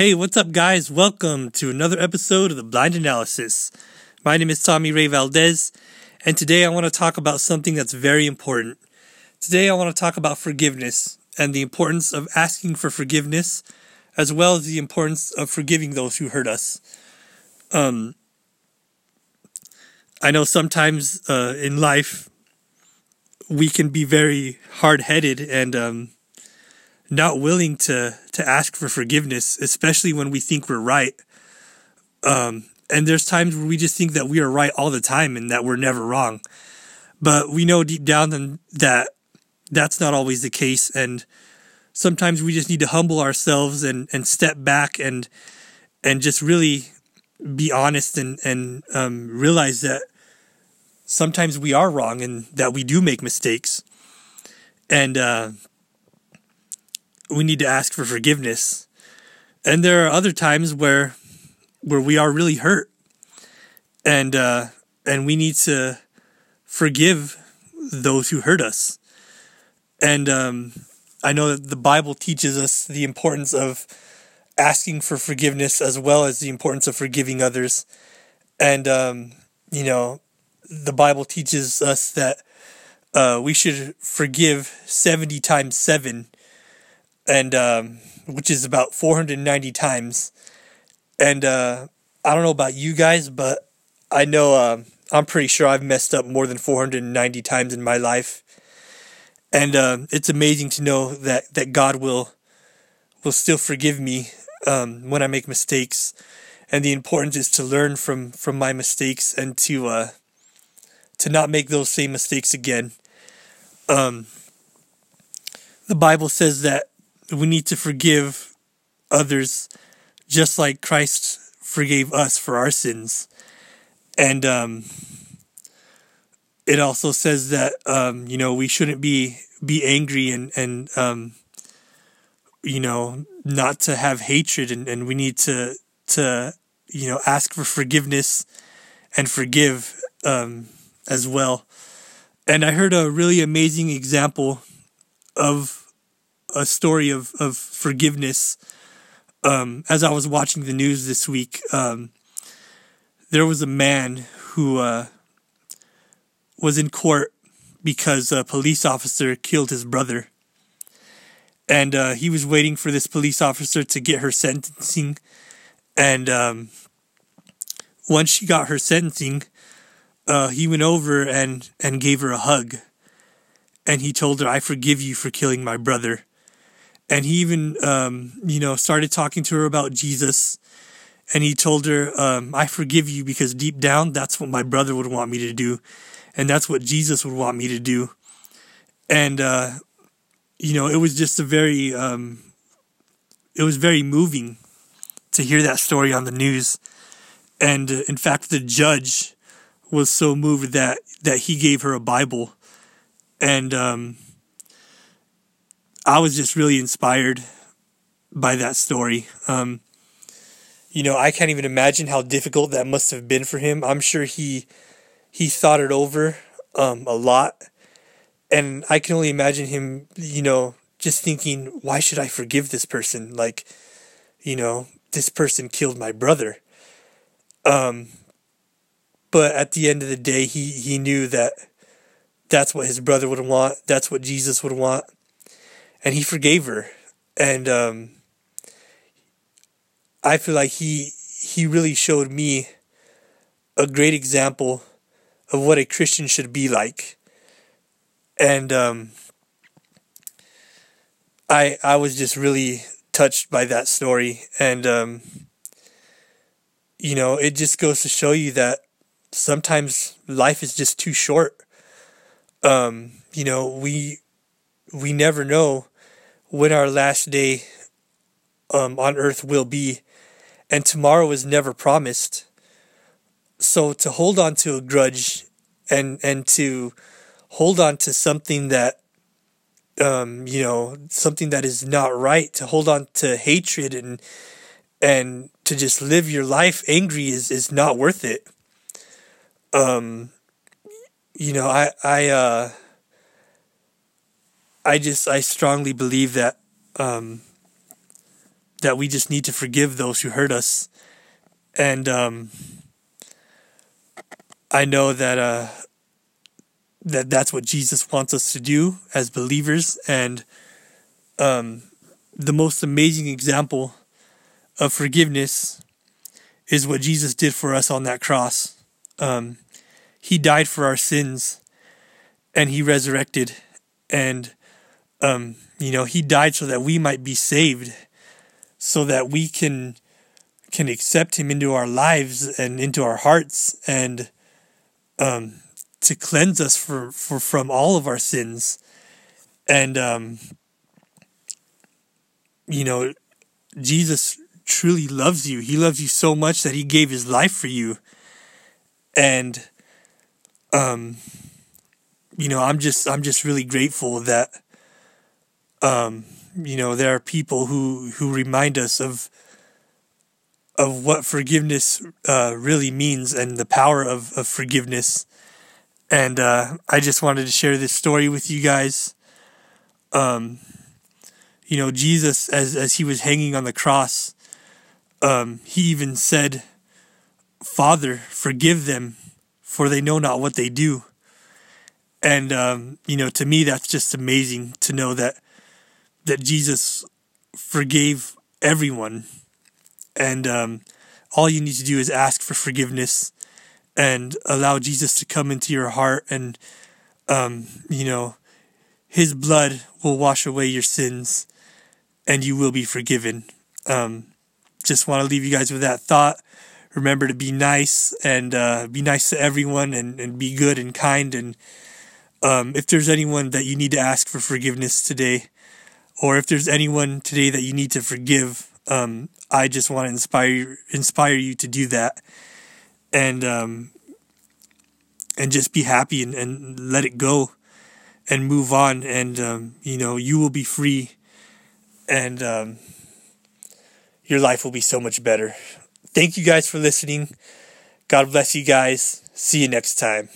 Hey, what's up, guys? Welcome to another episode of the Blind Analysis. My name is Tommy Ray Valdez, and today I want to talk about something that's very important. Today, I want to talk about forgiveness and the importance of asking for forgiveness, as well as the importance of forgiving those who hurt us. Um, I know sometimes uh, in life we can be very hard headed and um, not willing to to ask for forgiveness, especially when we think we're right. Um, and there's times where we just think that we are right all the time and that we're never wrong. But we know deep down that that's not always the case. And sometimes we just need to humble ourselves and, and step back and and just really be honest and, and um, realize that sometimes we are wrong and that we do make mistakes. And uh, we need to ask for forgiveness. And there are other times where where we are really hurt, and uh, and we need to forgive those who hurt us. And um, I know that the Bible teaches us the importance of asking for forgiveness as well as the importance of forgiving others. And um, you know, the Bible teaches us that uh, we should forgive seventy times seven and um, which is about 490 times. And uh, I don't know about you guys, but I know uh, I'm pretty sure I've messed up more than 490 times in my life. And uh, it's amazing to know that that God will will still forgive me um, when I make mistakes. And the importance is to learn from from my mistakes and to uh, to not make those same mistakes again. Um, the Bible says that we need to forgive others just like Christ forgave us for our sins. And um, it also says that um, you know we shouldn't be be angry and and um, you know not to have hatred and, and we need to to you know ask for forgiveness and forgive um, as well. And I heard a really amazing example of a story of of forgiveness. Um, as I was watching the news this week, um, there was a man who uh, was in court because a police officer killed his brother, and uh, he was waiting for this police officer to get her sentencing, and um, once she got her sentencing, uh, he went over and and gave her a hug, and he told her, "I forgive you for killing my brother." And he even um, you know started talking to her about jesus. And he told her um, i forgive you because deep down that's what my brother would want me to do. And that's what jesus would want me to do. And uh, you know it was just a very um, it was very moving to hear that story on the news. And uh, in fact the judge was so moved that that he gave her a bible. And um, I was just really inspired by that story. Um, you know, I can't even imagine how difficult that must have been for him. I'm sure he he thought it over um, a lot, and I can only imagine him. You know, just thinking, why should I forgive this person? Like, you know, this person killed my brother. Um, but at the end of the day, he he knew that that's what his brother would want. That's what Jesus would want and he forgave her, and um, I feel like he he really showed me a great example of what a Christian should be like, and um, I I was just really touched by that story, and um, you know it just goes to show you that sometimes life is just too short. Um, you know we we never know when our last day um, on earth will be, and tomorrow is never promised. So to hold on to a grudge and and to hold on to something that um, you know something that is not right, to hold on to hatred and and to just live your life angry is is not worth it. Um, you know, I I uh I just I strongly believe that um, that we just need to forgive those who hurt us. And um, I know that uh, that that's what Jesus wants us to do as believers. And um, the most amazing example of forgiveness is what Jesus did for us on that cross. Um, he died for our sins, and he resurrected, and um, you know he died so that we might be saved, so that we can can accept him into our lives and into our hearts and um, to cleanse us for, for from all of our sins. And um, you know jesus truly loves you. He loves you so much that he gave his life for you. And um you know i'm just i'm just really grateful that um you know there are people who who remind us of of what forgiveness uh, really means and the power of, of forgiveness. And uh, I just wanted to share this story with you guys. Um, you know, Jesus, as as he was hanging on the cross, um, he even said, "Father, forgive them, for they know not what they do." And um, you know, to me, that's just amazing to know that that Jesus forgave everyone and um, all you need to do is ask for forgiveness and allow Jesus to come into your heart. And, um, you know, his blood will wash away your sins and you will be forgiven. Um, just want to leave you guys with that thought. Remember to be nice and uh, be nice to everyone and, and be good and kind. And um, if there's anyone that you need to ask for forgiveness today, or if there's anyone today that you need to forgive, um, I just want to inspire inspire you to do that, and um, and just be happy and, and let it go, and move on, and um, you know you will be free, and um, your life will be so much better. Thank you guys for listening. God bless you guys. See you next time.